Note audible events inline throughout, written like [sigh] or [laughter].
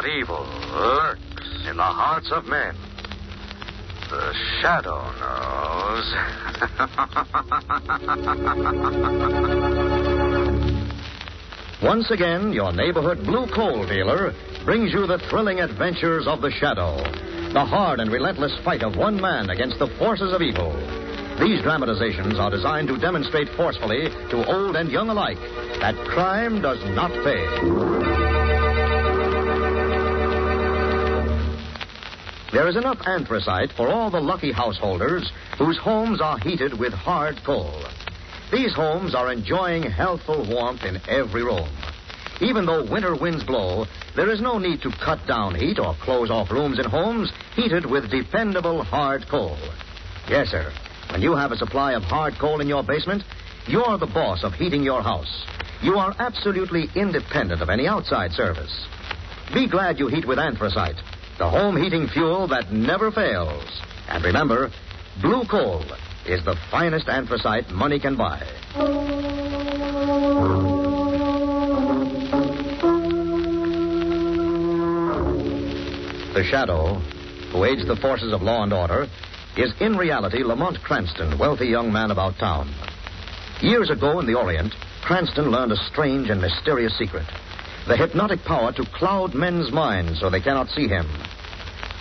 what evil lurks in the hearts of men? The shadow knows. [laughs] Once again, your neighborhood blue coal dealer brings you the thrilling adventures of the Shadow, the hard and relentless fight of one man against the forces of evil. These dramatizations are designed to demonstrate forcefully to old and young alike that crime does not pay. There is enough anthracite for all the lucky householders whose homes are heated with hard coal. These homes are enjoying healthful warmth in every room. Even though winter winds blow, there is no need to cut down heat or close off rooms in homes heated with dependable hard coal. Yes, sir. When you have a supply of hard coal in your basement, you're the boss of heating your house. You are absolutely independent of any outside service. Be glad you heat with anthracite, the home heating fuel that never fails. And remember, blue coal is the finest anthracite money can buy. The Shadow, who aids the forces of law and order, is in reality Lamont Cranston, wealthy young man about town. Years ago in the Orient, Cranston learned a strange and mysterious secret the hypnotic power to cloud men's minds so they cannot see him.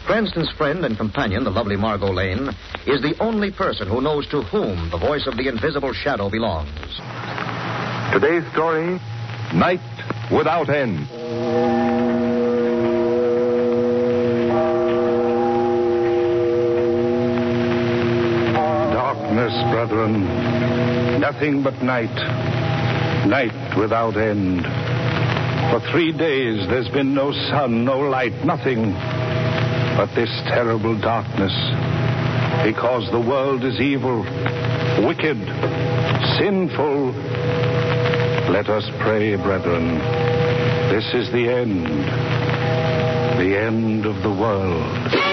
Cranston's friend and companion, the lovely Margot Lane, is the only person who knows to whom the voice of the invisible shadow belongs. Today's story Night Without End. Darkness, brethren. Nothing but night. Night without end. For three days there's been no sun, no light, nothing but this terrible darkness. Because the world is evil, wicked, sinful. Let us pray, brethren. This is the end. The end of the world.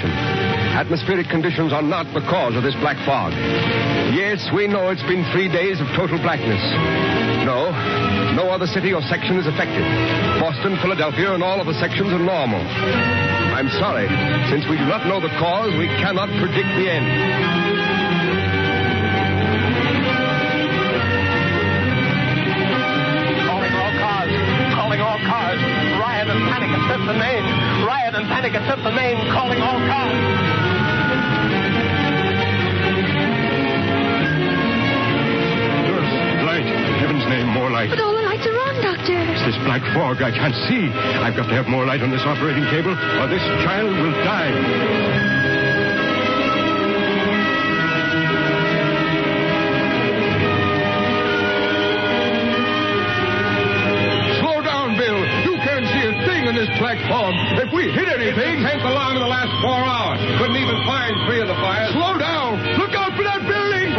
Atmospheric conditions are not the cause of this black fog. Yes, we know it's been three days of total blackness. No, no other city or section is affected. Boston, Philadelphia, and all of the sections are normal. I'm sorry. Since we do not know the cause, we cannot predict the end. Riot and panic at Fifth and Main. Riot and panic at Fifth and Main. Calling all cars. Light. Heaven's name, more light. But all the lights are on, Doctor. It's this black fog. I can't see. I've got to have more light on this operating cable, or this child will die. black fog. If we hit anything. It didn't take along in the last four hours. Couldn't even find three of the fires. Slow down. Look out for that building.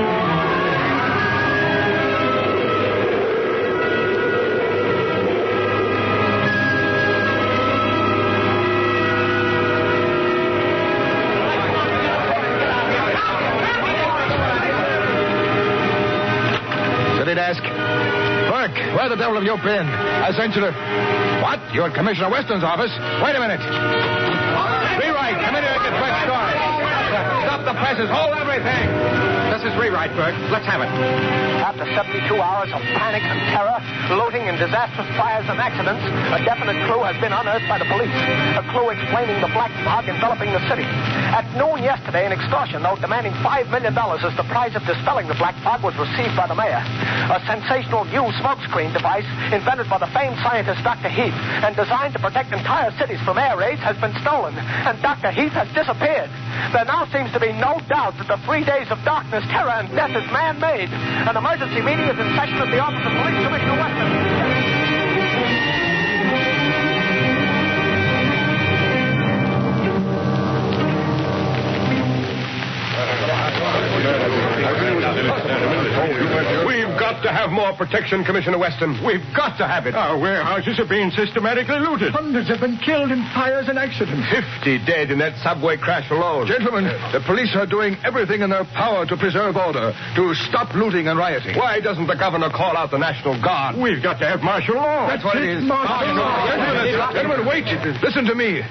City desk. Burke, where the devil have you been? I sent you to what? You're at Commissioner Weston's office? Wait a minute. Rewrite. Come in here and get Burke's story. Stop the presses. Hold everything. This is rewrite. Let's have it. After 72 hours of panic and terror, looting and disastrous fires and accidents, a definite clue has been unearthed by the police. A clue explaining the black fog enveloping the city. At noon yesterday, an extortion note demanding $5 million as the price of dispelling the black fog was received by the mayor. A sensational new smokescreen device invented by the famed scientist Dr. Heath and designed to protect entire cities from air raids has been stolen, and Dr. Heath has disappeared. There now seems to be no doubt that the three days of darkness, terror, and death is man-made. An emergency meeting is in session at the office of Police Commissioner Weston. We've got to have more protection, Commissioner Weston. We've got to have it. Our warehouses are being systematically looted. Hundreds have been killed in fires and accidents. Fifty dead in that subway crash alone. Gentlemen, the police are doing everything in their power to preserve order, to stop looting and rioting. Why doesn't the governor call out the National Guard? We've got to have martial law. That's what it is. Martial law. Gentlemen, gentlemen, wait. Listen to me.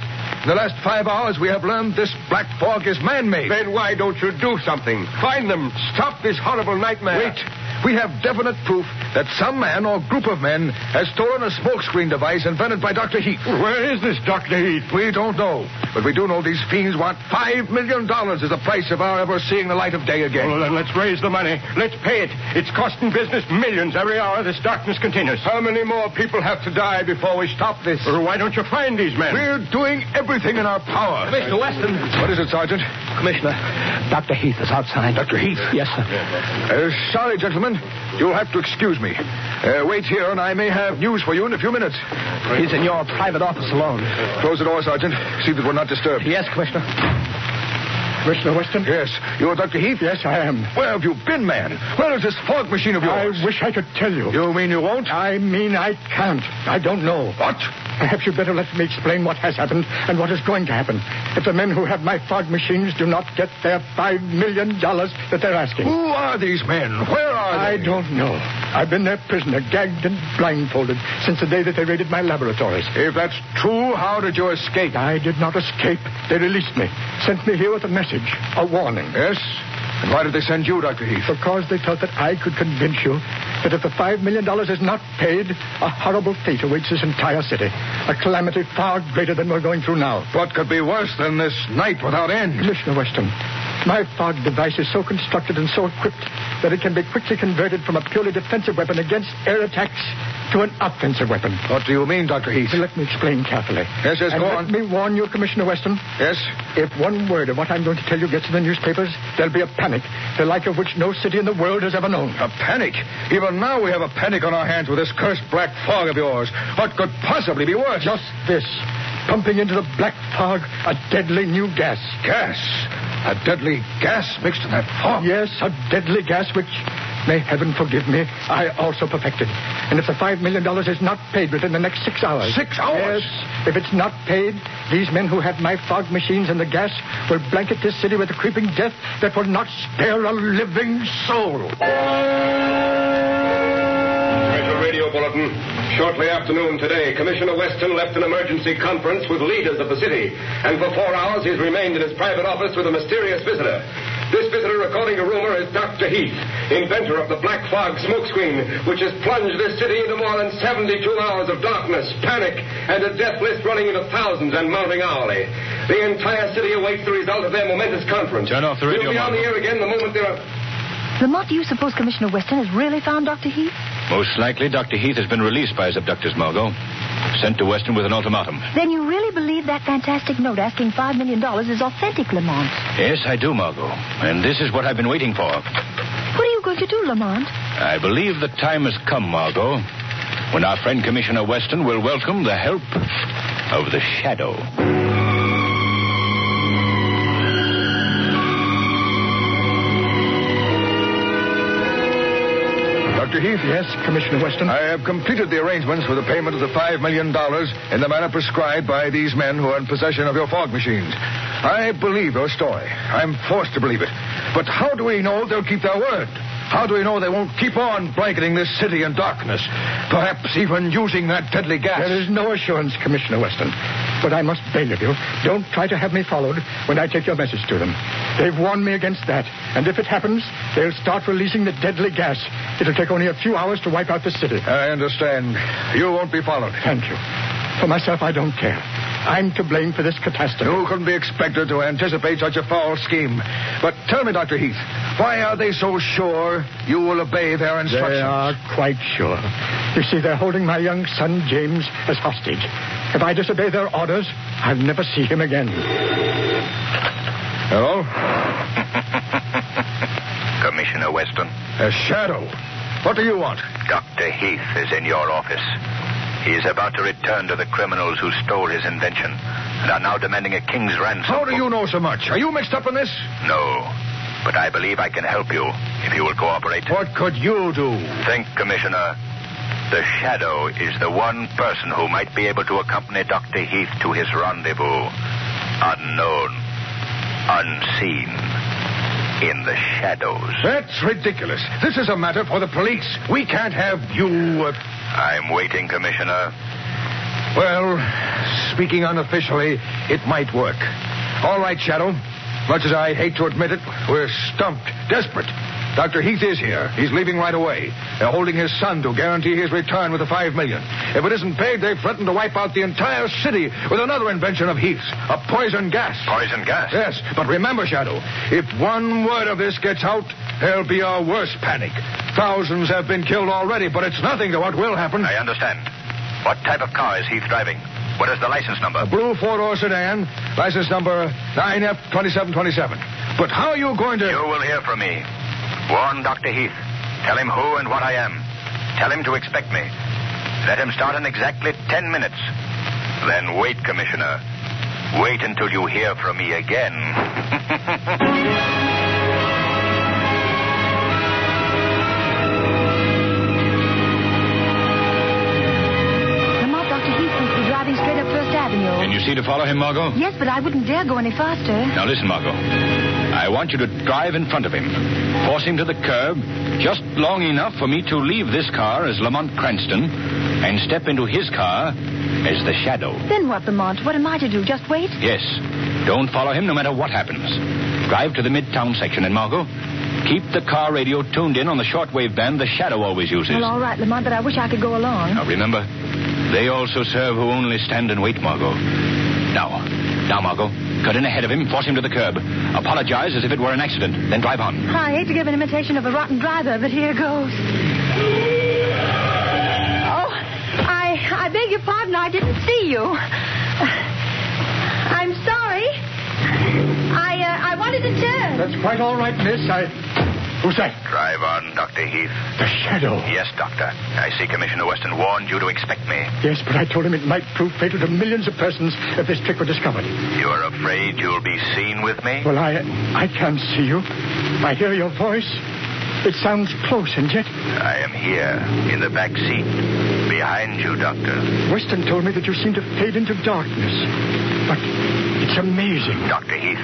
In the last five hours, we have learned this black fog is man-made. Then why don't you do something? Find them. Stop this horrible nightmare. Wait. We have definite proof that some man or group of men has stolen a smokescreen device invented by Dr. Heath. Where is this Dr. Heath? We don't know. But we do know these fiends want $5 million as the price of our ever seeing the light of day again. Well, then let's raise the money. Let's pay it. It's costing business millions every hour this darkness continues. How many more people have to die before we stop this? Well, why don't you find these men? We're doing everything in our power. Mr. Weston. What is it, Sergeant? Commissioner, Dr. Heath is outside. Dr. Heath? Yes, sir. Uh, sorry, gentlemen. You'll have to excuse me. Uh, wait here, and I may have news for you in a few minutes. He's in your private office alone. Close the door, Sergeant. See that we're not disturbed. Yes, Commissioner. Commissioner Weston? Yes. You're Dr. Heath? Yes, I am. Where have you been, man? Where is this fog machine of yours? I wish I could tell you. You mean you won't? I mean I can't. I don't know. What? Perhaps you'd better let me explain what has happened and what is going to happen. If the men who have my fog machines do not get their five million dollars that they're asking. Who are these men? Where are they? I don't know. I've been their prisoner, gagged and blindfolded, since the day that they raided my laboratories. If that's true, how did you escape? I did not escape. They released me, sent me here with a message, a warning. Yes? And why did they send you, Dr. Heath? Because they felt that I could convince you that if the five million dollars is not paid, a horrible fate awaits this entire city. A calamity far greater than we're going through now. What could be worse than this night without end? Commissioner Weston, my fog device is so constructed and so equipped that it can be quickly converted from a purely defensive weapon against air attacks to an offensive weapon. What do you mean, Dr. Heath? Let me explain carefully. Yes, yes, And go let on. me warn you, Commissioner Weston. Yes? If one word of what I'm going to tell you gets in the newspapers, there'll be a panic, the like of which no city in the world has ever known. A panic? Even now we have a panic on our hands with this cursed black fog of yours. What could possibly be worse? Just this. Pumping into the black fog a deadly new gas. Gas? A deadly gas mixed in that fog? Yes, a deadly gas which, may heaven forgive me, I also perfected. And if the five million dollars is not paid within the next six hours. Six hours? Yes. If it's not paid, these men who have my fog machines and the gas will blanket this city with a creeping death that will not spare a living soul. Special radio bulletin. Shortly after noon today, Commissioner Weston left an emergency conference with leaders of the city, and for four hours he's remained in his private office with a mysterious visitor. This visitor, according to rumor, is Dr. Heath, inventor of the black fog smokescreen, which has plunged this city into more than 72 hours of darkness, panic, and a death list running into thousands and mounting hourly. The entire city awaits the result of their momentous conference. Turn off the radio, We'll be on the air again the moment they're... Lamont, do you suppose Commissioner Weston has really found Dr. Heath? Most likely, Dr. Heath has been released by his abductors, Margot. Sent to Weston with an ultimatum. Then you really believe that fantastic note asking $5 million is authentic, Lamont? Yes, I do, Margot. And this is what I've been waiting for. What are you going to do, Lamont? I believe the time has come, Margot, when our friend Commissioner Weston will welcome the help of the Shadow. Dr. Heath? Yes, Commissioner Weston. I have completed the arrangements for the payment of the $5 million in the manner prescribed by these men who are in possession of your fog machines. I believe your story. I'm forced to believe it. But how do we know they'll keep their word? How do we know they won't keep on blanketing this city in darkness? Perhaps even using that deadly gas. There is no assurance, Commissioner Weston. But I must beg of you, don't try to have me followed when I take your message to them. They've warned me against that. And if it happens, they'll start releasing the deadly gas. It'll take only a few hours to wipe out the city. I understand. You won't be followed. Thank you. For myself, I don't care. I'm to blame for this catastrophe. Who couldn't be expected to anticipate such a foul scheme. But tell me, Dr. Heath, why are they so sure you will obey their instructions? They are quite sure. You see, they're holding my young son, James, as hostage. If I disobey their orders, I'll never see him again. Hello? [laughs] Commissioner Weston. A shadow. What do you want? Dr. Heath is in your office. He is about to return to the criminals who stole his invention and are now demanding a king's ransom. How do you know so much? Are you mixed up in this? No. But I believe I can help you if you will cooperate. What could you do? Think, Commissioner. The Shadow is the one person who might be able to accompany Dr. Heath to his rendezvous. Unknown. Unseen. In the shadows. That's ridiculous. This is a matter for the police. We can't have you. Uh... I'm waiting, Commissioner. Well, speaking unofficially, it might work. All right, Shadow. Much as I hate to admit it, we're stumped, desperate. Dr. Heath is here. He's leaving right away. They're holding his son to guarantee his return with the five million. If it isn't paid, they threaten to wipe out the entire city with another invention of Heath's, a poison gas. Poison gas? Yes, but remember, Shadow, if one word of this gets out, there'll be a worse panic. Thousands have been killed already, but it's nothing to what will happen. I understand. What type of car is Heath driving? What is the license number? A blue four-door sedan, license number 9F2727. But how are you going to... You will hear from me. Warn Dr. Heath. Tell him who and what I am. Tell him to expect me. Let him start in exactly ten minutes. Then wait, Commissioner. Wait until you hear from me again. [laughs] see to follow him, Margot? Yes, but I wouldn't dare go any faster. Now listen, Margot. I want you to drive in front of him. Force him to the curb just long enough for me to leave this car as Lamont Cranston and step into his car as the shadow. Then what, Lamont? What am I to do? Just wait? Yes. Don't follow him no matter what happens. Drive to the midtown section and Margot. Keep the car radio tuned in on the shortwave band the shadow always uses. Well, all right, Lamont, but I wish I could go along. Now remember, they also serve who only stand and wait, Margot. Now, now, Margot, cut in ahead of him, force him to the curb. Apologize as if it were an accident, then drive on. I hate to give an imitation of a rotten driver, but here goes. Oh, I I beg your pardon. I didn't see you. I'm sorry. I uh, I wanted to turn. That's quite all right, miss. I. Who's that? Drive on, Dr. Heath. The shadow. Yes, Doctor. I see Commissioner Weston warned you to expect me. Yes, but I told him it might prove fatal to millions of persons if this trick were discovered. You're afraid you'll be seen with me? Well, I I can't see you. I hear your voice. It sounds close, and yet. I am here, in the back seat, behind you, Doctor. Weston told me that you seem to fade into darkness. But it's amazing. Dr. Heath,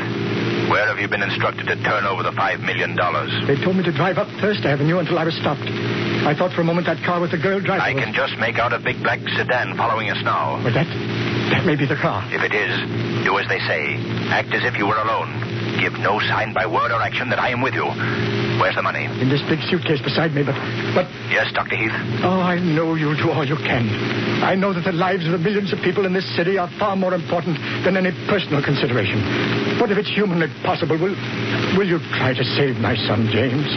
where have you been instructed to turn over the five million dollars? They told me to drive up First Avenue until I was stopped. I thought for a moment that car with the girl driving. I was- can just make out a big black sedan following us now. But that. that may be the car. If it is, do as they say. Act as if you were alone. Give no sign by word or action that I am with you. Where's the money? In this big suitcase beside me, but. but. Yes, Dr. Heath. Oh, I know you'll do all you can. I know that the lives of the millions of people in this city are far more important than any personal consideration. But if it's humanly possible, will, will you try to save my son, James?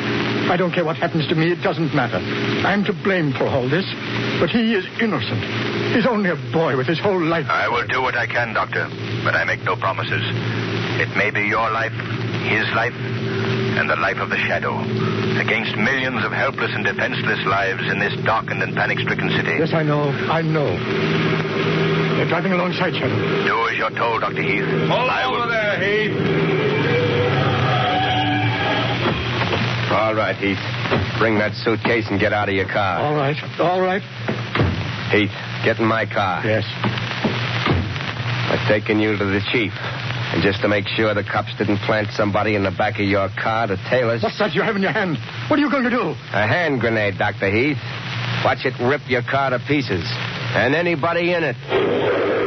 I don't care what happens to me, it doesn't matter. I'm to blame for all this, but he is innocent. He's only a boy with his whole life. I will do what I can, Doctor, but I make no promises. It may be your life, his life, and the life of the shadow against millions of helpless and defenseless lives in this darkened and panic stricken city. Yes, I know. I know. They're driving alongside Shadow. Do as you're told, Dr. Heath. Hold I will... over there, Heath. All right, Heath. Bring that suitcase and get out of your car. All right. All right. Heath, get in my car. Yes. I've taken you to the chief. And just to make sure the cops didn't plant somebody in the back of your car to tail us. What's that you have in your hand? What are you going to do? A hand grenade, Dr. Heath. Watch it rip your car to pieces. And anybody in it.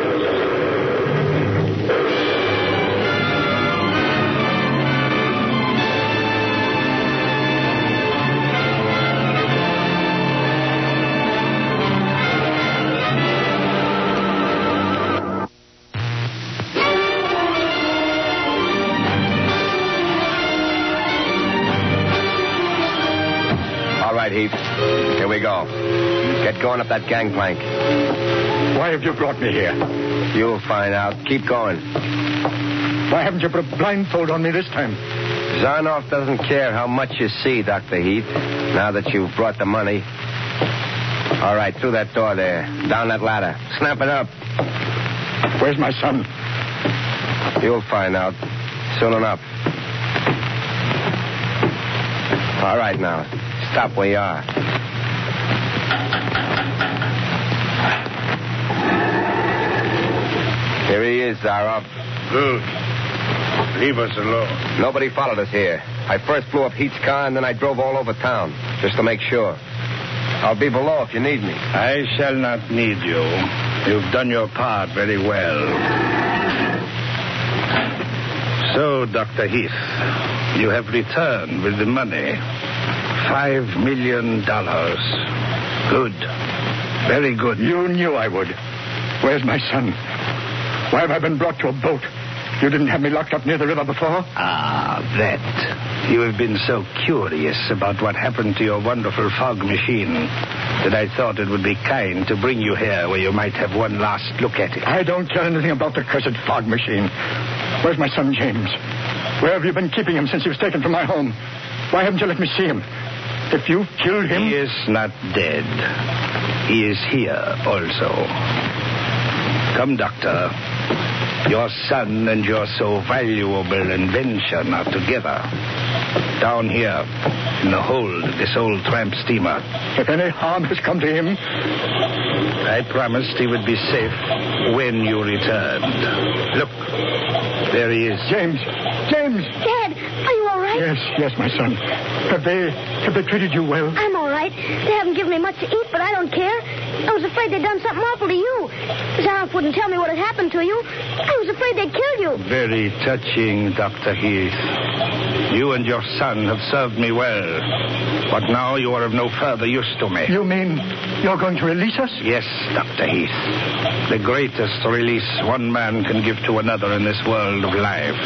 Heath. Here we go. Get going up that gangplank. Why have you brought me here? You'll find out. Keep going. Why haven't you put a blindfold on me this time? Zaroff doesn't care how much you see, Dr. Heath, now that you've brought the money. All right, through that door there. Down that ladder. Snap it up. Where's my son? You'll find out. Soon enough. All right, now. Stop where you are. Here he is, Zaroff. Good. Leave us alone. Nobody followed us here. I first blew up Heath's car, and then I drove all over town, just to make sure. I'll be below if you need me. I shall not need you. You've done your part very well. So, Dr. Heath, you have returned with the money. Five million dollars. Good. Very good. You knew I would. Where's my son? Why have I been brought to a boat? You didn't have me locked up near the river before? Ah, that. You have been so curious about what happened to your wonderful fog machine that I thought it would be kind to bring you here where you might have one last look at it. I don't care anything about the cursed fog machine. Where's my son, James? Where have you been keeping him since he was taken from my home? Why haven't you let me see him? If you've killed him. He is not dead. He is here also. Come, Doctor. Your son and your so valuable invention are together. Down here in the hold of this old tramp steamer. If any harm has come to him. I promised he would be safe when you returned. Look, there he is. James! James! Dad, are you all right? Yes, yes, my son. Have they have they treated you well? I'm all right. They haven't given me much to eat, but I don't care. I was afraid they'd done something awful to you. Zaroff wouldn't tell me what had happened to you. I was afraid they'd killed you. Very touching, Dr. Heath. You and your son have served me well. But now you are of no further use to me. You mean you're going to release us? Yes, Dr. Heath. The greatest release one man can give to another in this world of life.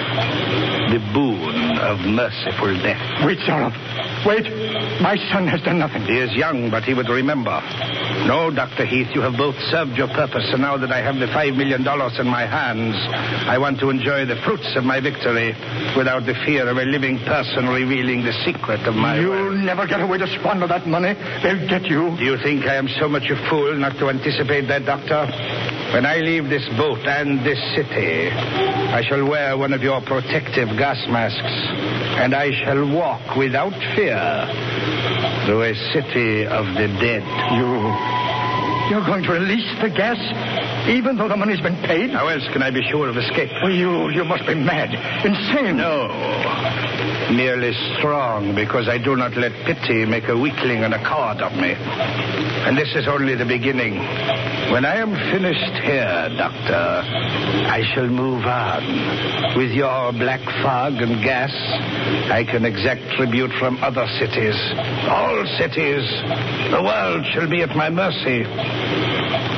The boon of merciful death. Wait, Zaroff. Wait. My son has done nothing. He is young, but he would remember. No, Dr. Heath, you have both served your purpose, and now that I have the five million dollars in my hands, I want to enjoy the fruits of my victory without the fear of a living person revealing the secret of my You'll wealth. never get away to squander that money. They'll get you. Do you think I am so much a fool not to anticipate that, Doctor? When I leave this boat and this city, I shall wear one of your protective gas masks, and I shall walk without fear through a city of the dead. You. You're going to release the gas, even though the money's been paid? How else can I be sure of escape? Well, you, you must be mad, insane. No. Merely strong because I do not let pity make a weakling and a coward of me. And this is only the beginning. When I am finished here, Doctor, I shall move on. With your black fog and gas, I can exact tribute from other cities. All cities. The world shall be at my mercy.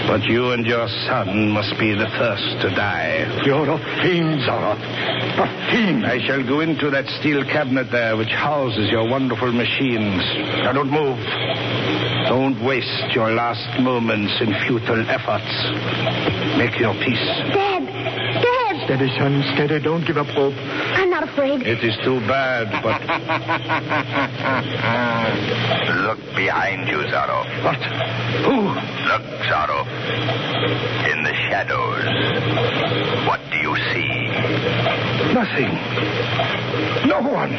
But you and your son must be the first to die. You're a fiend, Zaroff. A fiend. I shall go into that steel cabinet there which houses your wonderful machines. Now don't move. Don't waste your last moments in futile efforts. Make your peace. Dad! Dad! Steady, son, steady. Don't give up hope. I'm not afraid. It is too bad, but. [laughs] Look behind you, Zaroff. What? Who? Look, Zaroff. In the shadows. What do you see? Nothing. No one.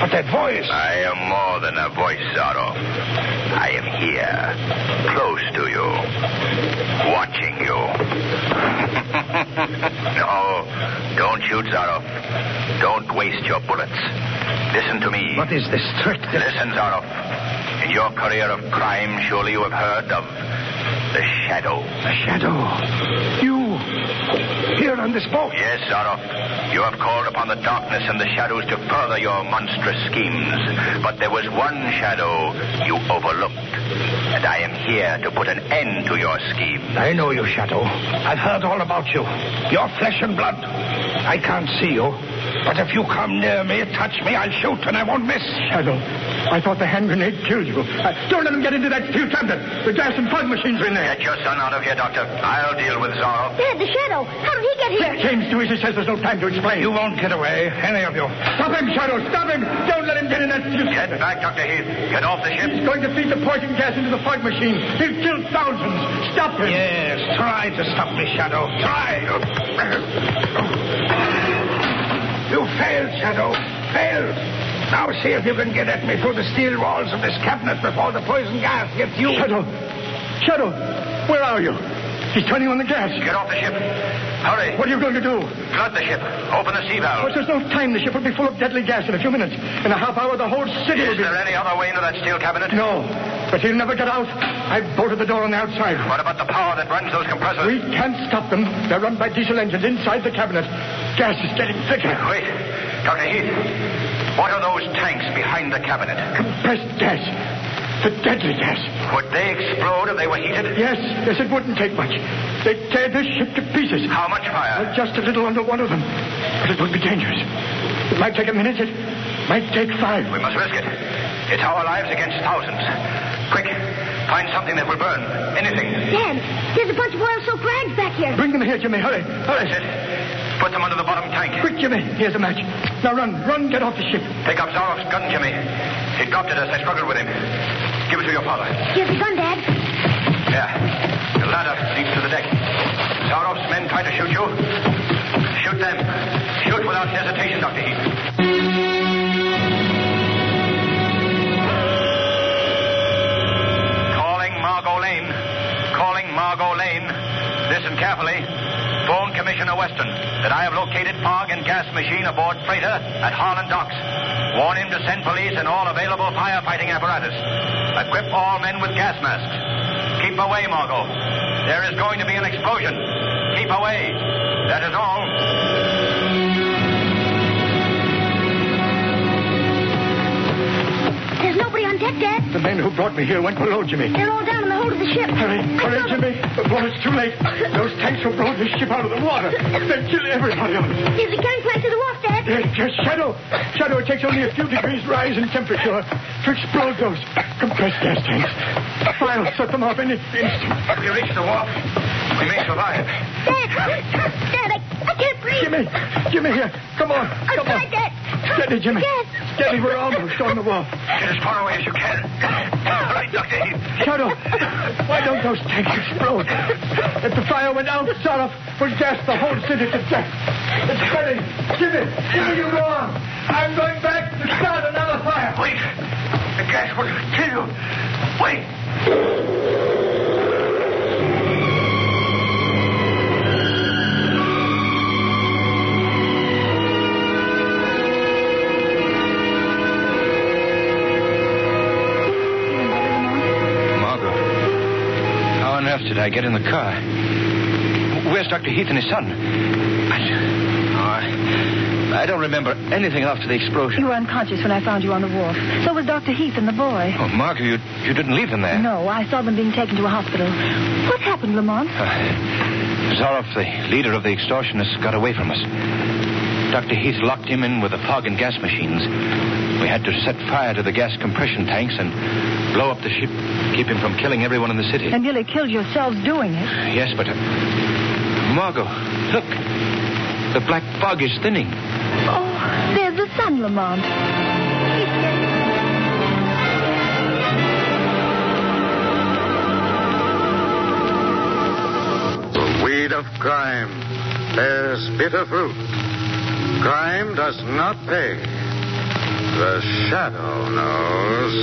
But that voice. I am more than a voice, Zaroff. I am here, close to you, watching you. [laughs] no, don't shoot, Zaroff. Don't waste your bullets. Listen to me. What is this trick? Listen, Zaroff. In your career of crime, surely you have heard of the Shadow. The Shadow? You? Here on this boat? Yes, Zaroff. You have called upon the darkness and the shadows to further your monstrous schemes. But there was one shadow you overlooked. And I am here to put an end to your scheme. I know you, Shadow. I've heard all about you. You're flesh and blood. I can't see you. But if you come near me, touch me, I'll shoot and I won't miss. Shadow, I thought the hand grenade killed you. Uh, don't let him get into that steel cabinet. The gas and fog machines are in there. Get your son out of here, Doctor. I'll deal with Zaroff. Dad, the shadow. How did he get here? James Dewey says there's no time to explain. You won't get away, any of you. Stop him, Shadow. Stop him. Don't let him get in that steel Get back, Dr. Heath. Get off the ship. He's going to feed the poison gas into the fog machine. He'll kill thousands. Stop him. Yes, try to stop me, Shadow. Try. [laughs] Failed, Shadow. Failed. Now see if you can get at me through the steel walls of this cabinet before the poison gas gets you. Shadow. Shadow, where are you? He's turning on the gas. Get off the ship. Hurry. What are you going to do? Flood the ship. Open the sea valve. But there's no time. The ship will be full of deadly gas in a few minutes. In a half hour, the whole city Is will be... there any other way into that steel cabinet? No, but he'll never get out. I've bolted the door on the outside. What about the power that runs those compressors? We can't stop them. They're run by diesel engines inside the cabinet. Gas is getting thicker. Wait. Dr. What are those tanks behind the cabinet? Compressed gas. The deadly gas. Would they explode if they were heated? Yes, yes, it wouldn't take much. They'd tear this ship to pieces. How much fire? Well, just a little under one of them. But it would be dangerous. It might take a minute. It might take five. We must risk it. It's our lives against thousands. Quick, find something that will burn. Anything. Dan, there's a bunch of oil soaked rags back here. Bring them here, Jimmy. Hurry. Hurry. That's it. Put them under the bottom tank. Quick, Jimmy. Here's a match. Now run. Run. Get off the ship. Pick up Zaroff's gun, Jimmy. He dropped it as I struggled with him. Give it to your father. Here's the gun, Dad. There. The ladder leads to the deck. Zaroff's men try to shoot you. Shoot them. Shoot without hesitation, Dr. Heath. Calling Margot Lane. Calling Margot Lane. Listen carefully. Phone Commissioner Weston that I have located fog and gas machine aboard freighter at Harlan Docks. Warn him to send police and all available firefighting apparatus. Equip all men with gas masks. Keep away, Margot. There is going to be an explosion. Keep away. That is all. There's nobody on deck, Dad. The men who brought me here went below, Jimmy. They're all down in the hold of the ship. Hurry, hurry. Jimmy. Before it's too late. Those tanks will blow this ship out of the water. They'll kill everybody on it. There's a gangplank to the wharf, Dad. Yes, yes, Shadow. Shadow, it takes only a few degrees rise in temperature to explode those compressed gas tanks. I'll set them off any instant. If we reach the wharf, we may survive. Dad, Dad, I, I can't breathe. Jimmy, Jimmy, here. Come on, I'm come on. sorry, Dad. Steady, Jimmy. Dad. Steady, we're almost on the wharf. Get as far away as you can. All right, Dr. Heath. Shadow, why don't those tanks explode? If the fire went out, Zaroff would gas the whole city to death. It's spreading. Jimmy, Jimmy, you go on. I'm going back to start another fire. Wait. The gas will kill you. Wait. How on earth did I get in the car? Where's Dr. Heath and his son? I, I, don't remember anything after the explosion. You were unconscious when I found you on the wharf. So was Dr. Heath and the boy. Oh, Margot, you, you didn't leave them there. No, I saw them being taken to a hospital. What happened, Lamont? Uh, Zaroff, the leader of the extortionists, got away from us. Dr. Heath locked him in with the fog and gas machines. We had to set fire to the gas compression tanks and blow up the ship, keep him from killing everyone in the city. And nearly killed yourselves doing it. Yes, but. Uh, Margot, look. The black fog is thinning. Oh, there's the sun, Lamont. The weed of crime bears bitter fruit. Crime does not pay. The shadow knows.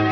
[laughs]